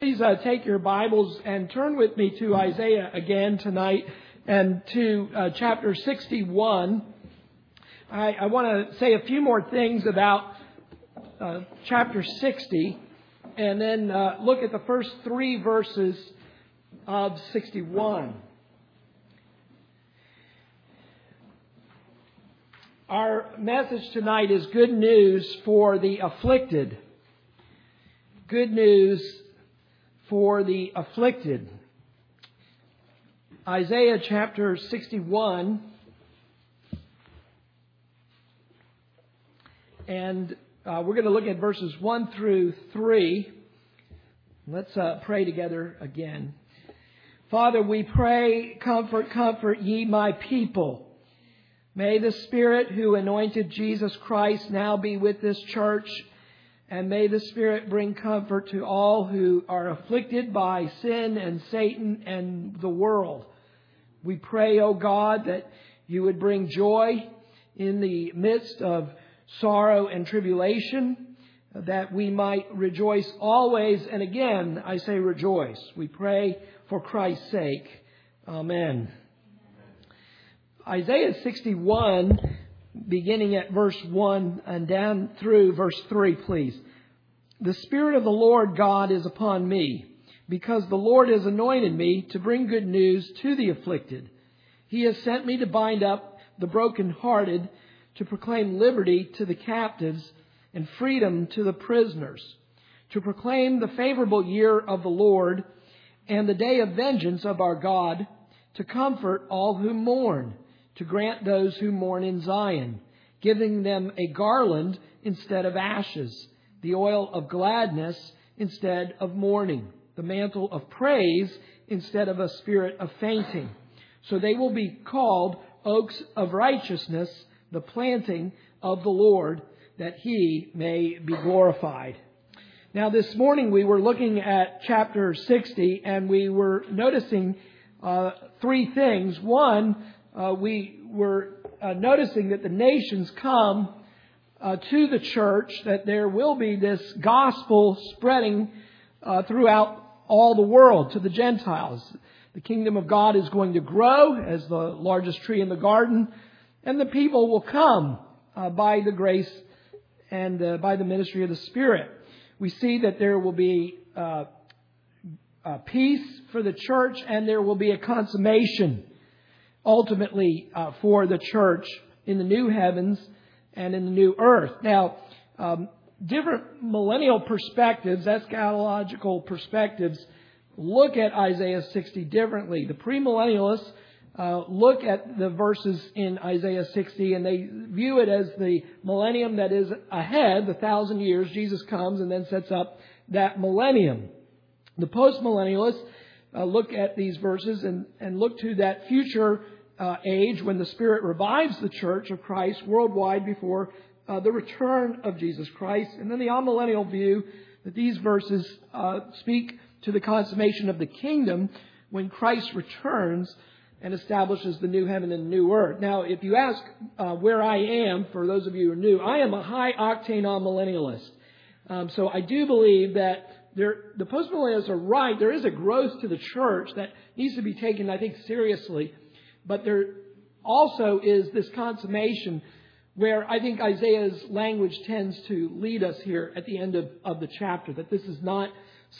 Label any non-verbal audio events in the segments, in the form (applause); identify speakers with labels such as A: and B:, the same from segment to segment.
A: Please uh, take your Bibles and turn with me to Isaiah again tonight and to uh, chapter 61. I, I want to say a few more things about uh, chapter 60 and then uh, look at the first three verses of 61. Our message tonight is good news for the afflicted. Good news for the afflicted. Isaiah chapter 61. And uh, we're going to look at verses 1 through 3. Let's uh, pray together again. Father, we pray, comfort, comfort ye my people. May the Spirit who anointed Jesus Christ now be with this church and may the Spirit bring comfort to all who are afflicted by sin and Satan and the world. We pray, O oh God, that you would bring joy in the midst of sorrow and tribulation, that we might rejoice always. And again, I say rejoice. We pray for Christ's sake. Amen. Isaiah 61 beginning at verse 1 and down through verse 3, please. The Spirit of the Lord God is upon me, because the Lord has anointed me to bring good news to the afflicted. He has sent me to bind up the brokenhearted, to proclaim liberty to the captives and freedom to the prisoners, to proclaim the favorable year of the Lord and the day of vengeance of our God, to comfort all who mourn to grant those who mourn in Zion, giving them a garland instead of ashes, the oil of gladness instead of mourning, the mantle of praise instead of a spirit of fainting. So they will be called oaks of righteousness, the planting of the Lord, that he may be glorified. Now, this morning we were looking at chapter 60 and we were noticing uh, three things. One, uh, we were uh, noticing that the nations come uh, to the church, that there will be this gospel spreading uh, throughout all the world to the Gentiles. The kingdom of God is going to grow as the largest tree in the garden, and the people will come uh, by the grace and uh, by the ministry of the Spirit. We see that there will be peace for the church, and there will be a consummation ultimately uh, for the church in the new heavens and in the new earth. Now, um, different millennial perspectives, eschatological perspectives, look at Isaiah 60 differently. The premillennialists uh, look at the verses in Isaiah 60 and they view it as the millennium that is ahead, the thousand years. Jesus comes and then sets up that millennium. The postmillennialists uh, look at these verses and, and look to that future uh, age when the Spirit revives the church of Christ worldwide before uh, the return of Jesus Christ. And then the amillennial view that these verses uh, speak to the consummation of the kingdom when Christ returns and establishes the new heaven and new earth. Now, if you ask uh, where I am, for those of you who are new, I am a high octane amillennialist. Um, so I do believe that there, the postmillennialists are right. There is a growth to the church that needs to be taken, I think, seriously. But there also is this consummation where I think Isaiah's language tends to lead us here at the end of, of the chapter, that this is not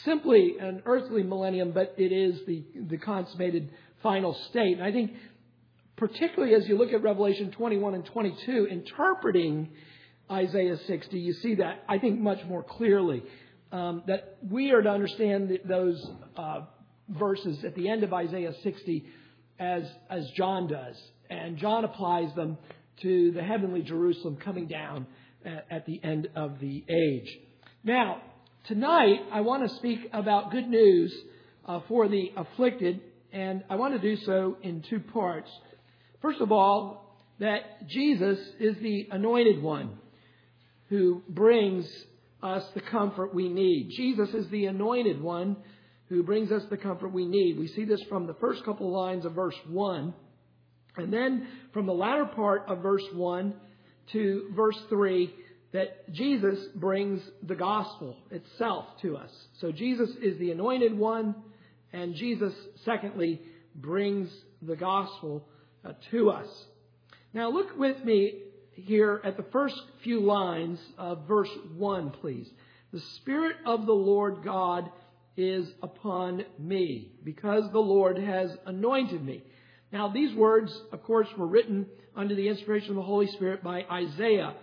A: simply an earthly millennium, but it is the, the consummated final state. And I think, particularly as you look at Revelation 21 and 22, interpreting Isaiah 60, you see that, I think, much more clearly um, that we are to understand those uh, verses at the end of Isaiah 60 as, as John does. And John applies them to the heavenly Jerusalem coming down at, at the end of the age. Now, tonight I want to speak about good news uh, for the afflicted, and I want to do so in two parts. First of all, that Jesus is the anointed one who brings us the comfort we need. Jesus is the anointed one who brings us the comfort we need. We see this from the first couple lines of verse 1. And then from the latter part of verse 1 to verse 3, that Jesus brings the gospel itself to us. So Jesus is the anointed one, and Jesus, secondly, brings the gospel uh, to us. Now look with me here at the first few lines of verse 1, please. The Spirit of the Lord God is upon me, because the Lord has anointed me. Now, these words, of course, were written under the inspiration of the Holy Spirit by Isaiah.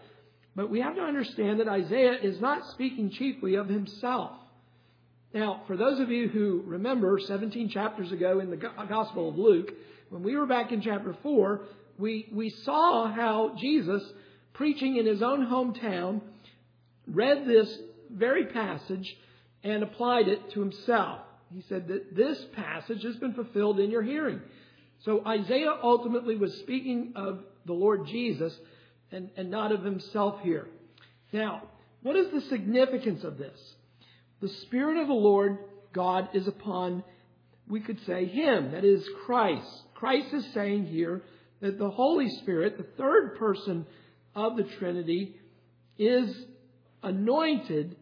A: But we have to understand that Isaiah is not speaking chiefly of himself. Now, for those of you who remember 17 chapters ago in the Gospel of Luke, when we were back in chapter 4, we, we saw how Jesus, preaching in his own hometown, read this very passage and applied it to himself. He said that this passage has been fulfilled in your hearing. So Isaiah ultimately was speaking of the Lord Jesus and, and not of himself here. Now, what is the significance of this? The Spirit of the Lord God is upon, we could say, Him, that is Christ. Christ is saying here that the Holy Spirit, the third person of the Trinity, is anointed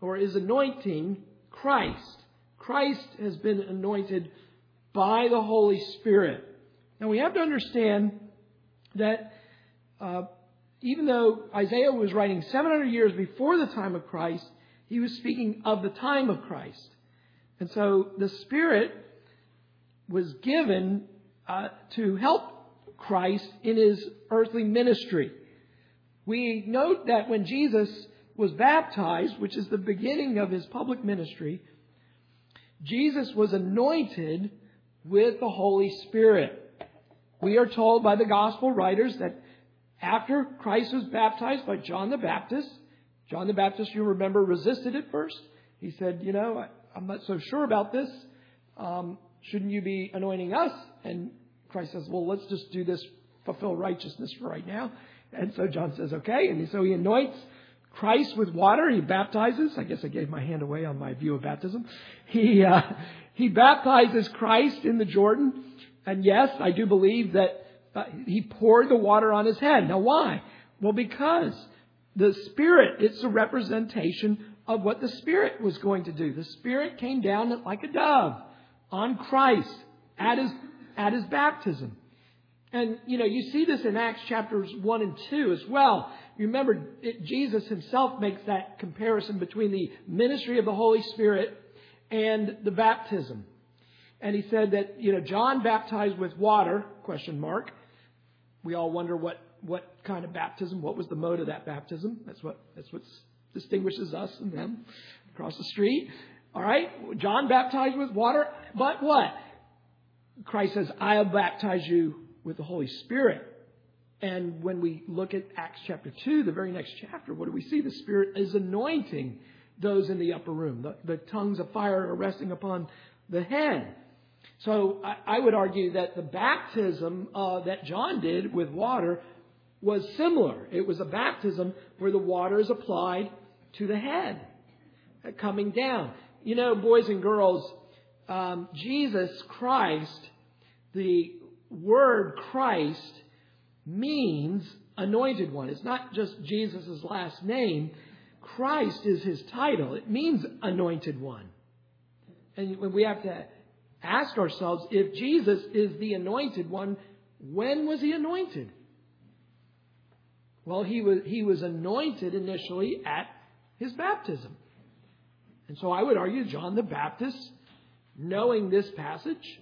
A: or is anointing Christ. Christ has been anointed by the Holy Spirit. Now we have to understand that uh, even though Isaiah was writing 700 years before the time of Christ, he was speaking of the time of Christ. And so the Spirit was given uh, to help Christ in his earthly ministry. We note that when Jesus was baptized, which is the beginning of his public ministry, Jesus was anointed with the Holy Spirit. We are told by the gospel writers that after Christ was baptized by John the Baptist, John the Baptist, you remember, resisted at first. He said, You know, I, am not so sure about this. Um, shouldn't you be anointing us? And Christ says, Well, let's just do this, fulfill righteousness for right now. And so John says, Okay. And so he anoints Christ with water. He baptizes. I guess I gave my hand away on my view of baptism. He, uh, he baptizes Christ in the Jordan. And yes, I do believe that uh, he poured the water on his head. Now why? Well, because the Spirit, it's a representation of what the Spirit was going to do. The Spirit came down like a dove on Christ at his, at his baptism. And, you know, you see this in Acts chapters 1 and 2 as well. Remember, it, Jesus himself makes that comparison between the ministry of the Holy Spirit and the baptism. And he said that, you know, John baptized with water, question mark. We all wonder what, what kind of baptism, what was the mode of that baptism. That's what, that's what distinguishes us and them across the street. All right. John baptized with water, but what? Christ says, I'll baptize you with the Holy Spirit. And when we look at Acts chapter 2, the very next chapter, what do we see? The Spirit is anointing those in the upper room. The, the tongues of fire are resting upon the head. So I, I would argue that the baptism uh, that John did with water was similar. It was a baptism where the water is applied to the head, uh, coming down. You know, boys and girls, um, Jesus Christ, the word Christ means anointed one. It's not just Jesus' last name. Christ is his title. It means anointed one. And we have to ask ourselves if Jesus is the anointed one, when was he anointed? Well, he was, he was anointed initially at his baptism. And so I would argue John the Baptist, knowing this passage,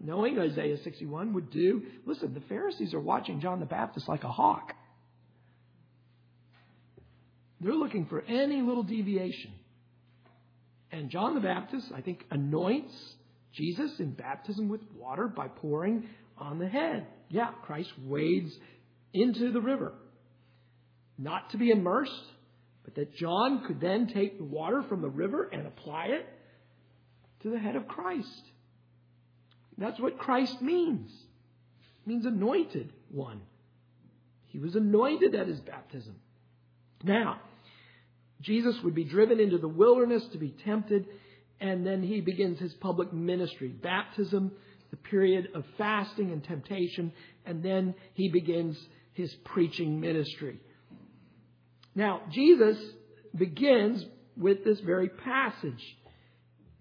A: knowing Isaiah 61, would do. Listen, the Pharisees are watching John the Baptist like a hawk. They're looking for any little deviation. And John the Baptist, I think, anoints Jesus in baptism with water by pouring on the head. Yeah, Christ wades into the river. Not to be immersed, but that John could then take the water from the river and apply it to the head of Christ. That's what Christ means. It means anointed one. He was anointed at his baptism. Now, Jesus would be driven into the wilderness to be tempted, and then he begins his public ministry. Baptism, the period of fasting and temptation, and then he begins his preaching ministry. Now, Jesus begins with this very passage.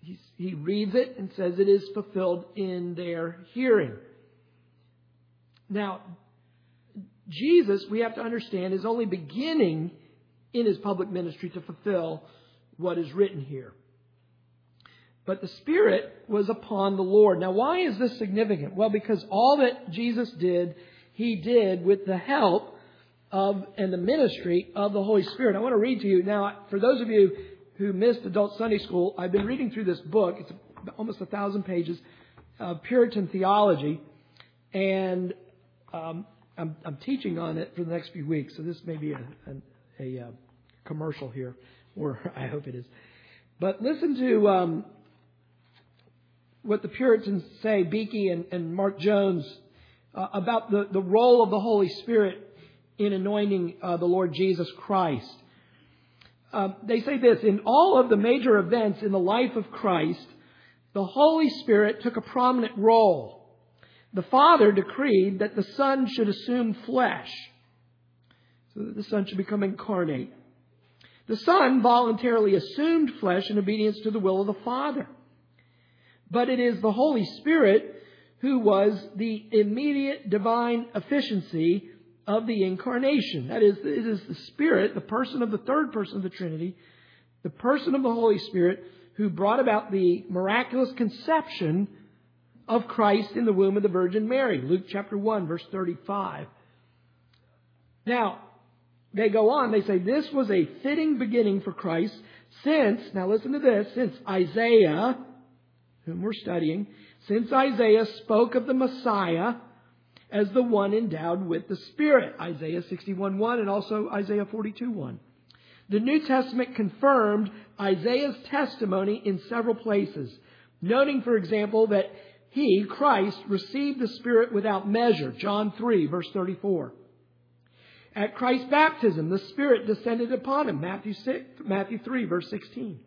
A: He's, he reads it and says it is fulfilled in their hearing. Now, Jesus, we have to understand, is only beginning in his public ministry to fulfill what is written here. But the Spirit was upon the Lord. Now, why is this significant? Well, because all that Jesus did, he did with the help of and the ministry of the Holy Spirit. I want to read to you now, for those of you who missed adult Sunday school, I've been reading through this book. It's almost a thousand pages of Puritan theology, and um, I'm, I'm, teaching on it for the next few weeks. So this may be a, a, a uh, commercial here, or (laughs) I hope it is. But listen to um, what the Puritans say, Beeke and, and Mark Jones, uh, about the, the role of the Holy Spirit in anointing uh, the Lord Jesus Christ. Um, they say this In all of the major events in the life of Christ, the Holy Spirit took a prominent role. The Father decreed that the Son should assume flesh, so that the Son should become incarnate. The Son voluntarily assumed flesh in obedience to the will of the Father. But it is the Holy Spirit who was the immediate divine efficiency of the incarnation. That is, it is the Spirit, the person of the third person of the Trinity, the person of the Holy Spirit, who brought about the miraculous conception of Christ in the womb of the Virgin Mary. Luke chapter 1, verse 35. Now, they go on, they say this was a fitting beginning for Christ since, now listen to this, since Isaiah, whom we're studying, since Isaiah spoke of the Messiah as the one endowed with the Spirit. Isaiah 61:1 and also Isaiah 42:1. The New Testament confirmed Isaiah's testimony in several places, noting, for example, that he, Christ, received the Spirit without measure. John 3, verse 34. At Christ's baptism, the Spirit descended upon him. Matthew, 6, Matthew 3, verse 16.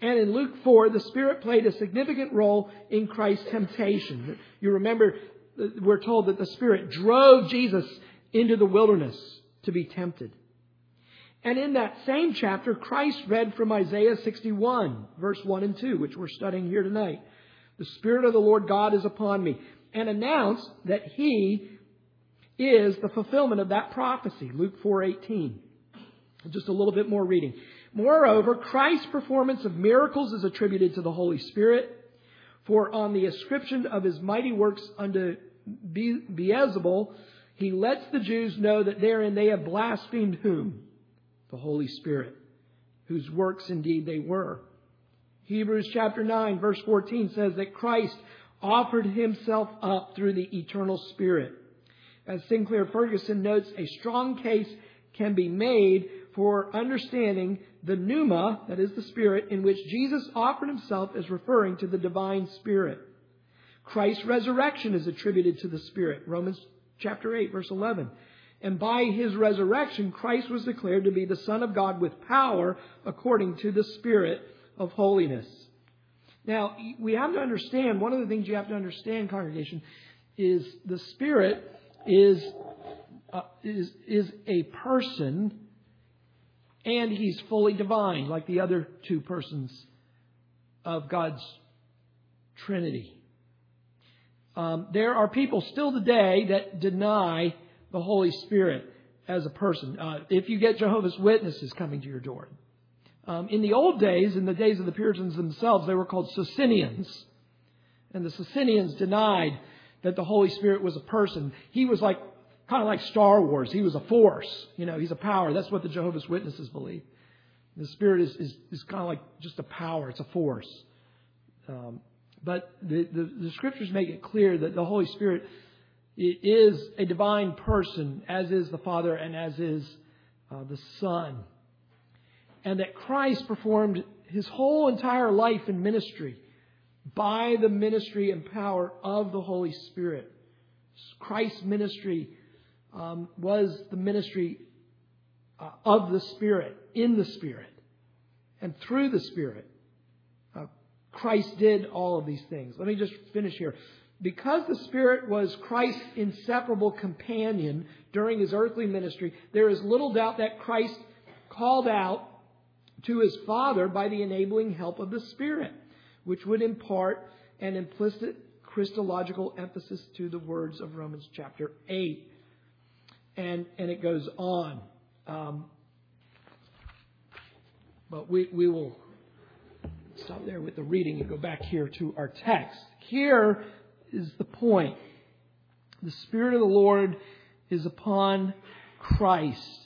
A: And in Luke 4, the Spirit played a significant role in Christ's temptation. You remember we're told that the Spirit drove Jesus into the wilderness to be tempted. And in that same chapter, Christ read from Isaiah 61, verse 1 and 2, which we're studying here tonight. The Spirit of the Lord God is upon me, and announced that He is the fulfillment of that prophecy, Luke 4:18. Just a little bit more reading. Moreover, Christ's performance of miracles is attributed to the Holy Spirit for on the ascription of his mighty works unto Beelzebul, he lets the Jews know that therein they have blasphemed whom? The Holy Spirit, whose works indeed they were. Hebrews chapter 9 verse 14 says that Christ offered himself up through the eternal Spirit. As Sinclair Ferguson notes, a strong case can be made for understanding the pneuma, that is the Spirit, in which Jesus offered himself as referring to the divine Spirit. Christ's resurrection is attributed to the Spirit. Romans chapter 8, verse 11. And by his resurrection, Christ was declared to be the Son of God with power according to the Spirit of holiness. Now, we have to understand, one of the things you have to understand, congregation, is the Spirit is, uh, is, is a person and he's fully divine, like the other two persons of God's Trinity. Um, there are people still today that deny the Holy Spirit as a person. Uh, if you get Jehovah's Witnesses coming to your door. Um, in the old days, in the days of the Puritans themselves, they were called Socinians. And the Socinians denied that the Holy Spirit was a person. He was like kind of like Star Wars. He was a force. You know, he's a power. That's what the Jehovah's Witnesses believe. The Spirit is, is, is kind of like just a power. It's a force. Um, but the, the, the, scriptures make it clear that the Holy Spirit is a divine person, as is the Father and as is uh, the Son. And that Christ performed his whole entire life and ministry by the ministry and power of the Holy Spirit. Christ's ministry um, was the ministry uh, of the Spirit, in the Spirit, and through the Spirit. Uh, Christ did all of these things. Let me just finish here. Because the Spirit was Christ's inseparable companion during his earthly ministry, there is little doubt that Christ called out to his Father by the enabling help of the Spirit, which would impart an implicit Christological emphasis to the words of Romans chapter 8. And, and it goes on. Um, but we, we will stop there with the reading and go back here to our text. Here is the point. The Spirit of the Lord is upon Christ.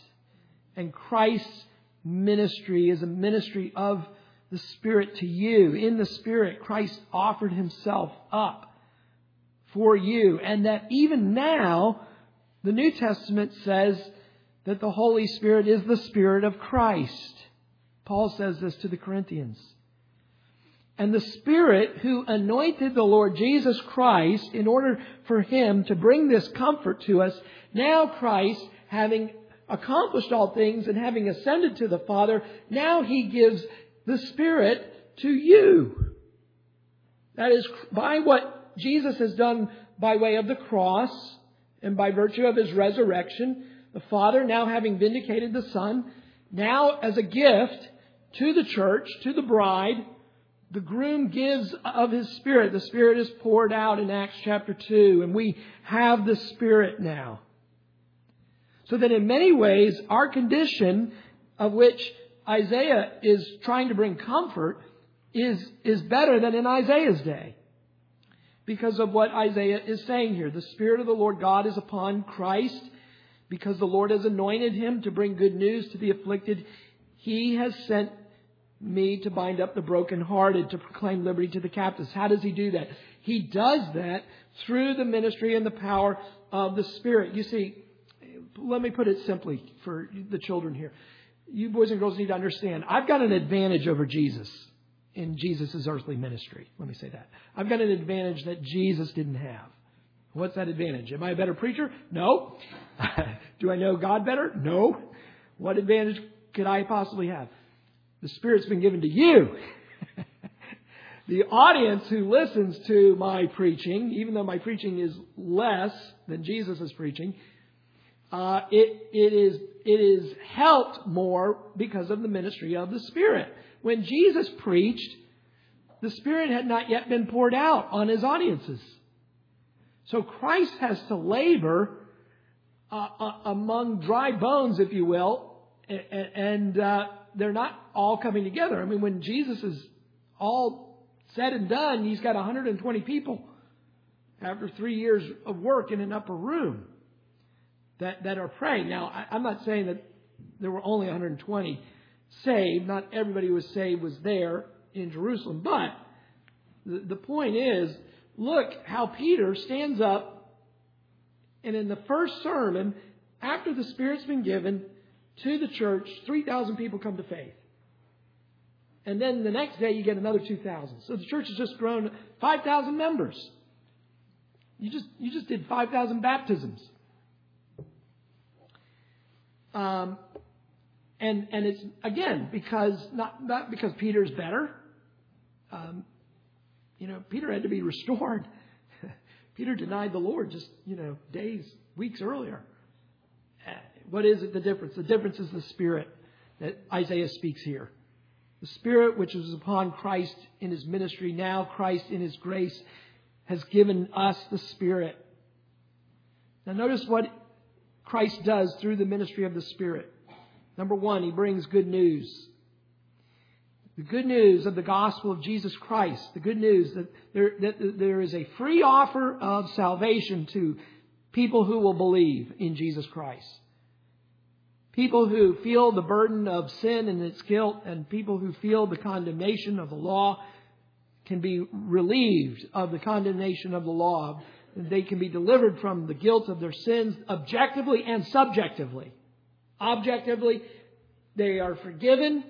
A: And Christ's ministry is a ministry of the Spirit to you. In the Spirit, Christ offered himself up for you. And that even now, the New Testament says that the Holy Spirit is the Spirit of Christ. Paul says this to the Corinthians. And the Spirit who anointed the Lord Jesus Christ in order for him to bring this comfort to us, now Christ, having accomplished all things and having ascended to the Father, now he gives the Spirit to you. That is, by what Jesus has done by way of the cross and by virtue of his resurrection, the Father, now having vindicated the Son, now as a gift to the church, to the bride, the groom gives of his Spirit. The Spirit is poured out in Acts chapter 2, and we have the Spirit now. So that in many ways, our condition of which Isaiah is trying to bring comfort is, is better than in Isaiah's day. Because of what Isaiah is saying here. The Spirit of the Lord God is upon Christ because the Lord has anointed him to bring good news to the afflicted. He has sent me to bind up the brokenhearted, to proclaim liberty to the captives. How does he do that? He does that through the ministry and the power of the Spirit. You see, let me put it simply for the children here. You boys and girls need to understand, I've got an advantage over Jesus in Jesus' earthly ministry. Let me say that. I've got an advantage that Jesus didn't have. What's that advantage? Am I a better preacher? No. (laughs) Do I know God better? No. What advantage could I possibly have? The Spirit's been given to you. (laughs) the audience who listens to my preaching, even though my preaching is less than Jesus' preaching, uh, it, it, is, it is helped more because of the ministry of the Spirit. When Jesus preached, the Spirit had not yet been poured out on his audiences. So Christ has to labor uh, uh, among dry bones, if you will, and, and uh, they're not all coming together. I mean, when Jesus is all said and done, he's got 120 people after three years of work in an upper room that, that are praying. Now, I, I'm not saying that there were only 120 saved. Not everybody who was saved was there in Jerusalem. But the, point is, look how Peter stands up and in the first sermon, after the Spirit's been given to the church, 3,000 people come to faith. And then the next day you get another 2,000. So the church has just grown 5,000 members. You just, you just did 5,000 baptisms. Um, and, and it's, again, because, not, not because Peter's better. Um, you know, Peter had to be (laughs) restored. Peter denied the Lord just, you know, days, weeks earlier. Uh, what is it, the difference? The difference is the Spirit that Isaiah speaks here. The Spirit which was upon Christ in his ministry, now Christ in his grace has given us the Spirit. Now notice what Christ does through the ministry of the Spirit. Number one, he brings good news. The good news of the gospel of Jesus Christ. The good news that there, that there is a free offer of salvation to people who will believe in Jesus Christ. People who feel the burden of sin and its guilt and people who feel the condemnation of the law can be relieved of the condemnation of the law they can be delivered from the guilt of their sins objectively and subjectively. Objectively, they are forgiven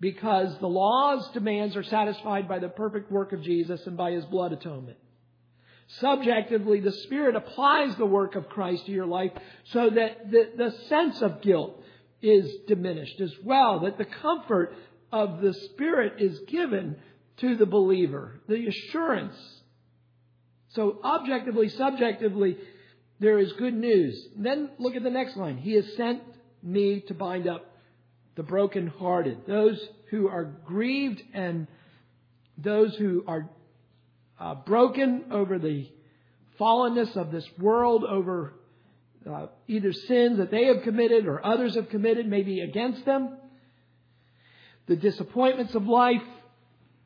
A: because the law's demands are satisfied by the perfect work of Jesus and by his blood atonement. Subjectively, the Spirit applies the work of Christ to your life so that the, the sense of guilt is diminished as well, that the comfort of the Spirit is given to the believer, the assurance so objectively, subjectively, there is good news. Then look at the next line. He has sent me to bind up the brokenhearted, those who are grieved and those who are uh, broken over the fallenness of this world, over uh, either sins that they have committed or others have committed, maybe against them, the disappointments of life,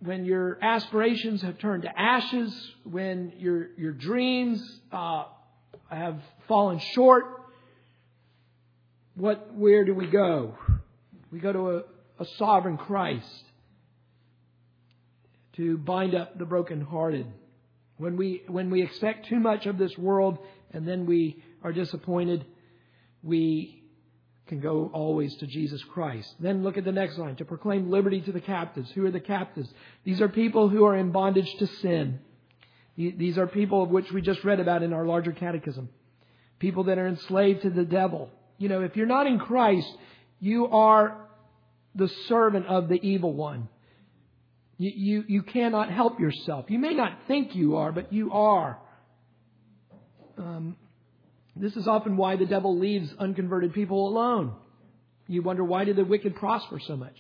A: when your aspirations have turned to ashes, when your your dreams uh, have fallen short, what where do we go? We go to a, a sovereign Christ to bind up the brokenhearted. When we when we expect too much of this world and then we are disappointed, we can go always to Jesus Christ. Then look at the next line to proclaim liberty to the captives. Who are the captives? These are people who are in bondage to sin. These are people of which we just read about in our larger catechism. People that are enslaved to the devil. You know, if you're not in Christ, you are the servant of the evil one. You, you, you cannot help yourself. You may not think you are, but you are. Um, this is often why the devil leaves unconverted people alone. You wonder why did the wicked prosper so much?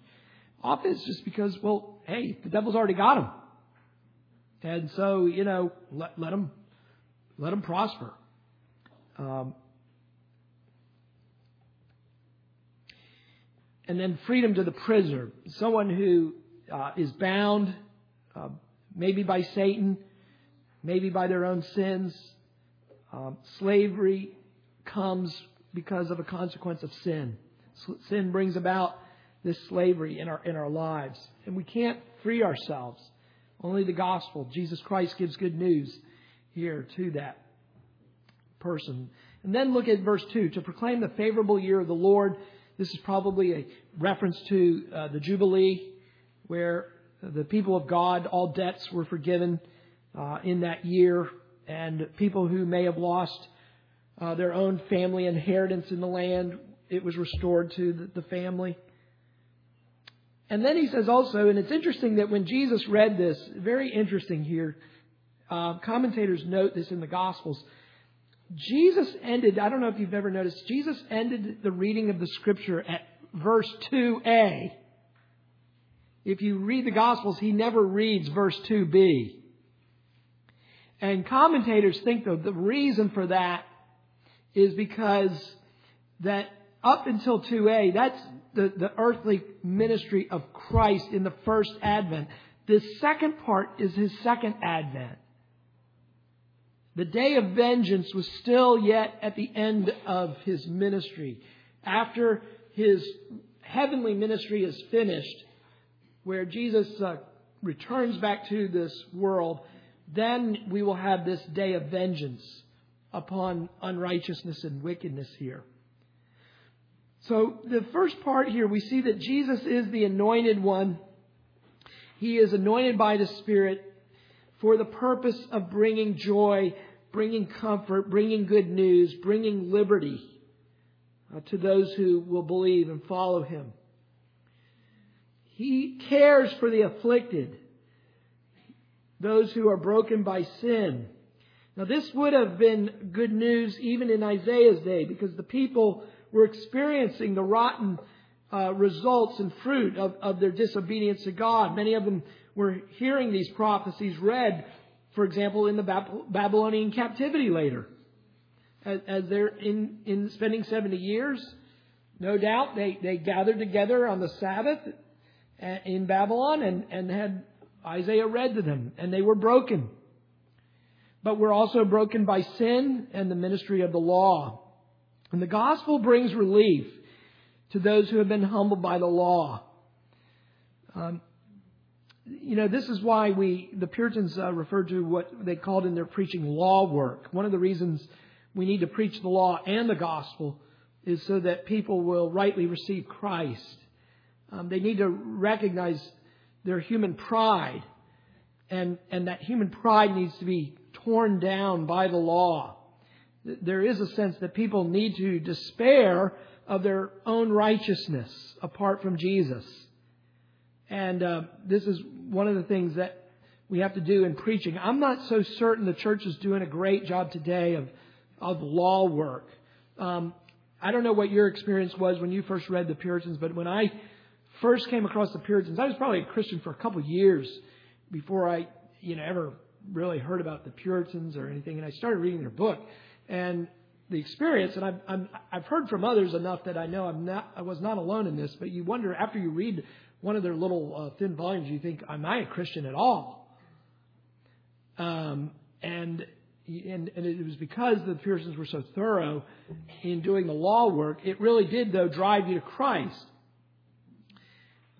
A: Often it's just because, well, hey, the devil's already got them. And so, you know, let, let them, let them prosper. Um, and then freedom to the prisoner. Someone who uh, is bound, uh, maybe by Satan, maybe by their own sins, um, slavery comes because of a consequence of sin. Sin brings about this slavery in our in our lives, and we can't free ourselves. Only the gospel, Jesus Christ, gives good news here to that person. And then look at verse two to proclaim the favorable year of the Lord. This is probably a reference to uh, the Jubilee, where the people of God, all debts were forgiven uh, in that year and people who may have lost uh, their own family inheritance in the land, it was restored to the, the family. And then he says also, and it's interesting that when Jesus read this, very interesting here, uh, commentators note this in the Gospels. Jesus ended, I don't know if you've ever noticed, Jesus ended the reading of the scripture at verse 2a. If you read the Gospels, he never reads verse 2b. And commentators think that the reason for that is because that up until 2a, that's the, the earthly ministry of Christ in the first advent. The second part is his second advent. The day of vengeance was still yet at the end of his ministry. After his heavenly ministry is finished, where Jesus uh, returns back to this world, then we will have this day of vengeance upon unrighteousness and wickedness here. So, the first part here, we see that Jesus is the anointed one. He is anointed by the Spirit for the purpose of bringing joy, bringing comfort, bringing good news, bringing liberty uh, to those who will believe and follow him. He cares for the afflicted those who are broken by sin. Now, this would have been good news even in Isaiah's day because the people were experiencing the rotten uh, results and fruit of, of their disobedience to God. Many of them were hearing these prophecies read, for example, in the Babylonian captivity later. As, they're in, in spending 70 years, no doubt they, they gathered together on the Sabbath uh, in Babylon and, and had Isaiah read to them, and they were broken. But we're also broken by sin and the ministry of the law. And the gospel brings relief to those who have been humbled by the law. Um, you know, this is why we, the Puritans uh, referred to what they called in their preaching law work. One of the reasons we need to preach the law and the gospel is so that people will rightly receive Christ. Um, they need to recognize their human pride. And, and that human pride needs to be torn down by the law. There is a sense that people need to despair of their own righteousness apart from Jesus. And uh, this is one of the things that we have to do in preaching. I'm not so certain the church is doing a great job today of, of law work. Um, I don't know what your experience was when you first read the Puritans, but when I first came across the Puritans, I was probably a Christian for a couple of years before I, you know, ever really heard about the Puritans or anything. And I started reading their book, and the experience, and I've, I'm, I've heard from others enough that I know I'm not, I was not alone in this. But you wonder after you read one of their little uh, thin volumes, you think, am I a Christian at all? Um, and and, and it was because the Puritans were so thorough in doing the law work, it really did, though, drive you to Christ.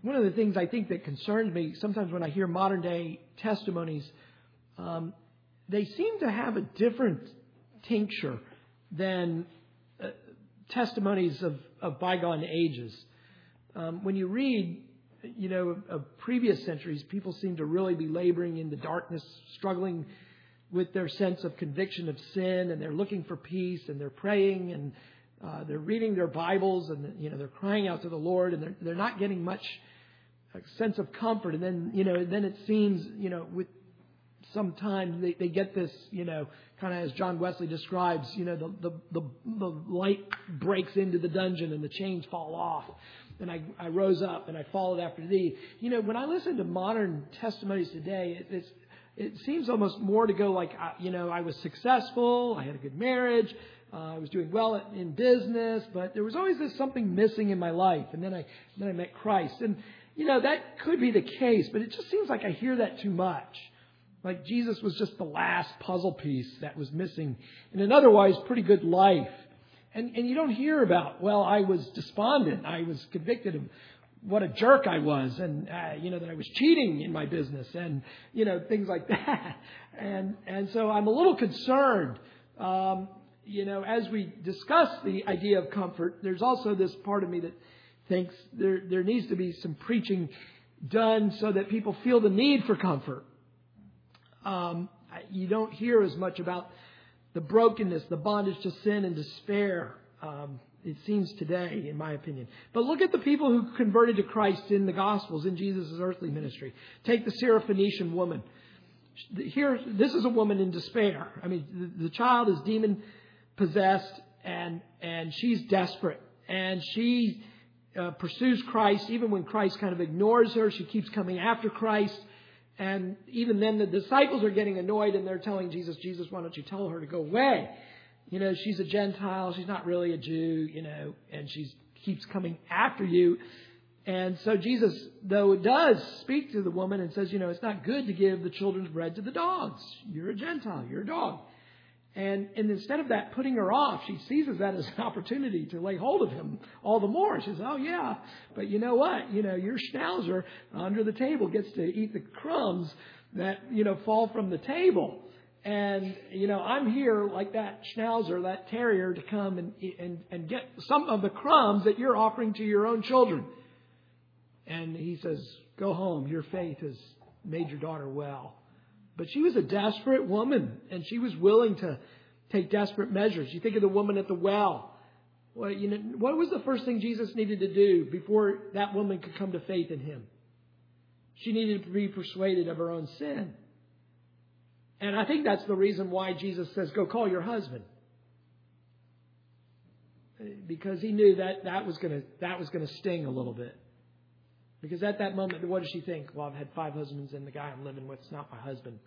A: One of the things I think that concerns me sometimes when I hear modern day testimonies, um, they seem to have a different tincture than uh, testimonies of, of bygone ages. Um, when you read, you know, of previous centuries, people seem to really be laboring in the darkness, struggling with their sense of conviction of sin, and they're looking for peace, and they're praying, and uh, they're reading their Bibles, and you know they're crying out to the Lord, and they're they're not getting much uh, sense of comfort. And then you know then it seems you know with sometimes they, they get this, you know, kind of as John Wesley describes, you know, the, the, the, the light breaks into the dungeon and the chains fall off. And I, I rose up and I followed after thee. You know, when I listen to modern testimonies today, it, it's, it seems almost more to go like, you know, I was successful, I had a good marriage, uh, I was doing well in business, but there was always this something missing in my life. And then I, then I met Christ. And, you know, that could be the case, but it just seems like I hear that too much. Like Jesus was just the last puzzle piece that was missing in an otherwise pretty good life. And, and you don't hear about, well, I was despondent. I was convicted of what a jerk I was and, uh, you know, that I was cheating in my business and, you know, things like (laughs) that. And, and so I'm a little concerned. Um, you know, as we discuss the idea of comfort, there's also this part of me that thinks there, there needs to be some preaching done so that people feel the need for comfort um, you don't hear as much about the brokenness, the bondage to sin and despair. Um, it seems today, in my opinion. But look at the people who converted to Christ in the Gospels in Jesus' earthly ministry. Take the Syrophoenician woman. Here, this is a woman in despair. I mean, the, the child is demon possessed, and and she's desperate, and she uh, pursues Christ even when Christ kind of ignores her. She keeps coming after Christ. And even then, the disciples are getting annoyed and they're telling Jesus, Jesus, why don't you tell her to go away? You know, she's a Gentile. She's not really a Jew, you know, and she keeps coming after you. And so Jesus, though, does speak to the woman and says, you know, it's not good to give the children's bread to the dogs. You're a Gentile. You're a dog. And, and instead of that putting her off, she seizes that as an opportunity to lay hold of him all the more. She says, Oh, yeah, but you know what? You know, your schnauzer under the table gets to eat the crumbs that, you know, fall from the table. And, you know, I'm here like that schnauzer, that terrier, to come and, and, and get some of the crumbs that you're offering to your own children. And he says, Go home. Your faith has made your daughter well. But she was a desperate woman, and she was willing to take desperate measures. You think of the woman at the well. Well, you know, what was the first thing Jesus needed to do before that woman could come to faith in him? She needed to be persuaded of her own sin. And I think that's the reason why Jesus says, Go call your husband. Because he knew that that was going to that was going to sting a little bit. Because at that moment, what does she think? Well, I've had five husbands, and the guy I'm living with is not my husband.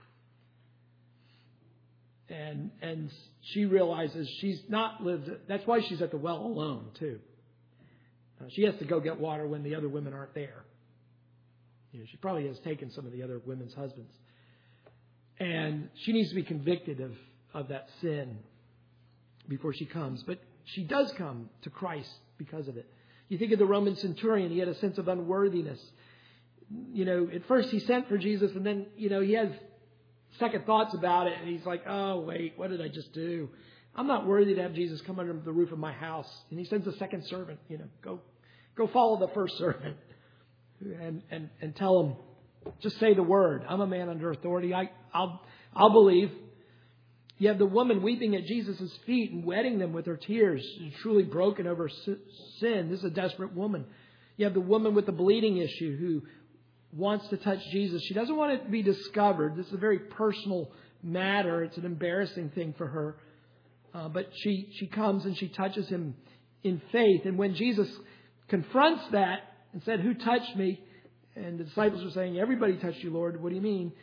A: And and she realizes she's not lived. That's why she's at the well alone too. Uh, she has to go get water when the other women aren't there. You know, she probably has taken some of the other women's husbands, and she needs to be convicted of of that sin before she comes. But she does come to Christ because of it. You think of the Roman centurion, he had a sense of unworthiness. You know, at first he sent for Jesus, and then, you know, he has second thoughts about it, and he's like, oh, wait, what did I just do? I'm not worthy to have Jesus come under the roof of my house. And he sends a second servant, you know, go, go follow the first (laughs) servant and, and, and tell him, just say the word. I'm a man under authority. I, I'll, I'll believe. You have the woman weeping at Jesus' feet and wetting them with her tears, truly broken over sin. This is a desperate woman. You have the woman with the bleeding issue who wants to touch Jesus. She doesn't want it to be discovered. This is a very personal matter. It's an embarrassing thing for her. Uh, but she, she comes and she touches him in faith. And when Jesus confronts that and said, Who touched me? And the disciples are saying, Everybody touched you, Lord. What do you mean?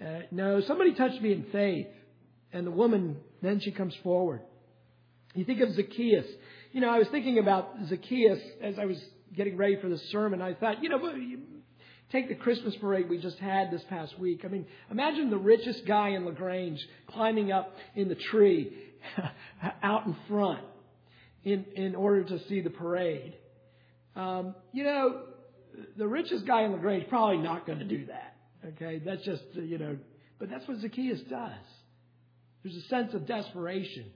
A: Uh, no, somebody touched me in faith. And the woman, then she comes forward. You think of Zacchaeus. You know, I was thinking about Zacchaeus as I was getting ready for the sermon. I thought, you know, take the Christmas parade we just had this past week. I mean, imagine the richest guy in LaGrange climbing up in the tree (laughs) out in front in, in order to see the parade. Um, you know, the richest guy in LaGrange probably not going to do that. Okay, that's just you know, but that's what Zacchaeus does. There's a sense of desperation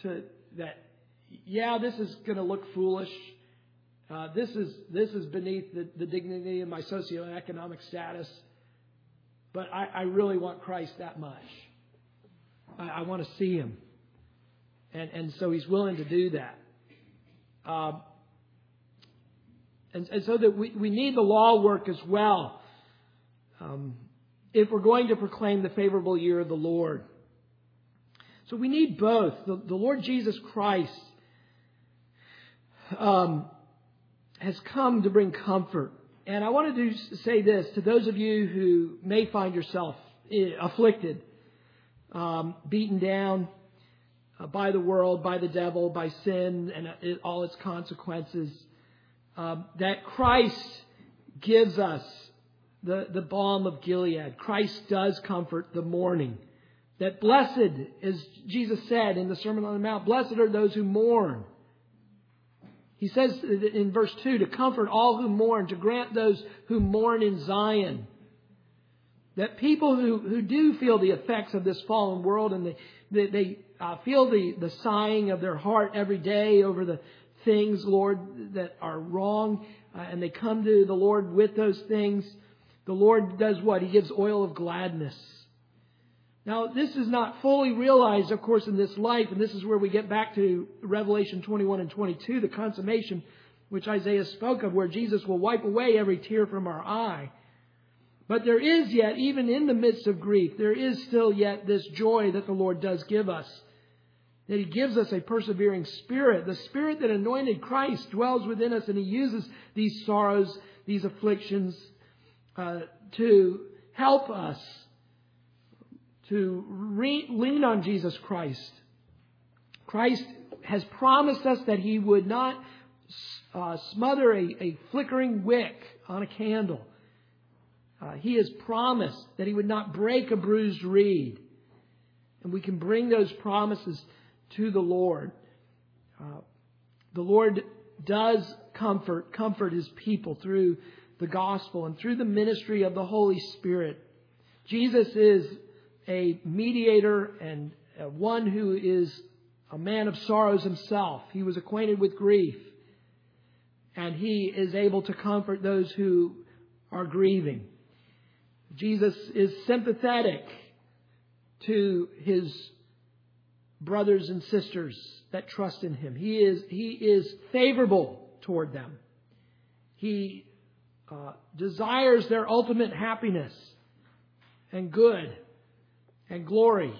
A: to that. Yeah, this is going to look foolish. Uh, this is this is beneath the, the dignity of my socioeconomic status, but I, I really want Christ that much. I, I want to see Him, and and so He's willing to do that. Um, and, and so that we, we need the law work as well um, if we're going to proclaim the favorable year of the Lord. So we need both. The, the Lord Jesus Christ um, has come to bring comfort. And I wanted to say this to those of you who may find yourself eh, afflicted, um, beaten down uh, by the world, by the devil, by sin and uh, all its consequences, um, that Christ gives us the, the balm of Gilead. Christ does comfort the mourning. That blessed, as Jesus said in the Sermon on the Mount, blessed are those who mourn. He says in verse 2 to comfort all who mourn, to grant those who mourn in Zion. That people who, who do feel the effects of this fallen world and they, they, uh, feel the, the sighing of their heart every day over the things, Lord, that are wrong, uh, and they come to the Lord with those things, the Lord does what? He gives oil of gladness. Now, this is not fully realized, of course, in this life, and this is where we get back to Revelation 21 and 22, the consummation which Isaiah spoke of, where Jesus will wipe away every tear from our eye. But there is yet, even in the midst of grief, there is still yet this joy that the Lord does give us. That He gives us a persevering spirit. The spirit that anointed Christ dwells within us, and He uses these sorrows, these afflictions, uh, to help us to re- lean on Jesus Christ. Christ has promised us that He would not uh, smother a, a, flickering wick on a candle. Uh, he has promised that He would not break a bruised reed. And we can bring those promises to the Lord. Uh, the Lord does comfort, comfort His people through the gospel and through the ministry of the Holy Spirit. Jesus is a mediator and one who is a man of sorrows himself. He was acquainted with grief. And he is able to comfort those who are grieving. Jesus is sympathetic to his brothers and sisters that trust in him. He is, he is favorable toward them. He uh, desires their ultimate happiness and good and glory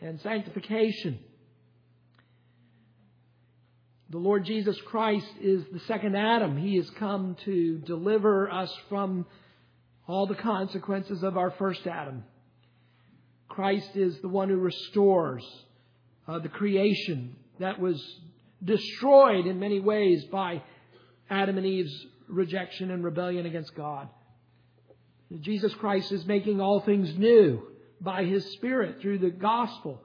A: and sanctification. The Lord Jesus Christ is the second Adam. He has come to deliver us from all the consequences of our first Adam. Christ is the one who restores uh, the creation that was destroyed in many ways by Adam and Eve's rejection and rebellion against God. Jesus Christ is making all things new by His Spirit through the gospel.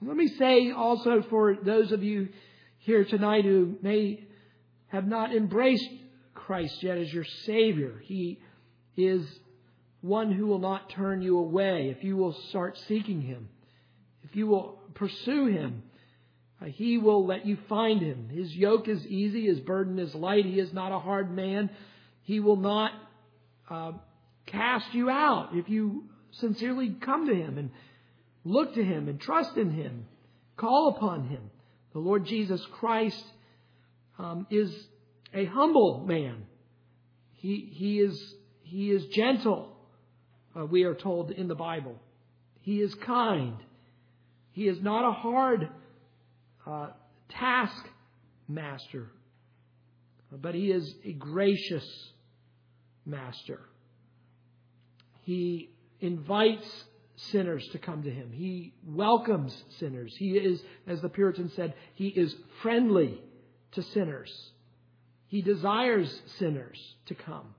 A: Let me say also for those of you here tonight who may have not embraced Christ yet as your Savior, He is one who will not turn you away if you will start seeking Him, if you will pursue Him uh, he will let you find him. His yoke is easy, his burden is light. He is not a hard man. He will not uh, cast you out if you sincerely come to him and look to him and trust in him, call upon him. The Lord Jesus Christ um, is a humble man. He, he, is, he is gentle, uh, we are told in the Bible. He is kind. He is not a hard uh, task master, but he is a gracious master. He invites sinners to come to him. He welcomes sinners. He is, as the Puritan said, he is friendly to sinners. He desires sinners to come.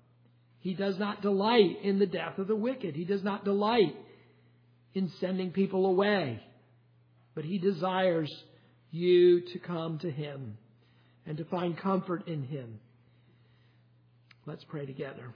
A: He does not delight in the death of the wicked. He does not delight in sending people away. But he desires you to come to him and to find comfort in him. Let's pray together.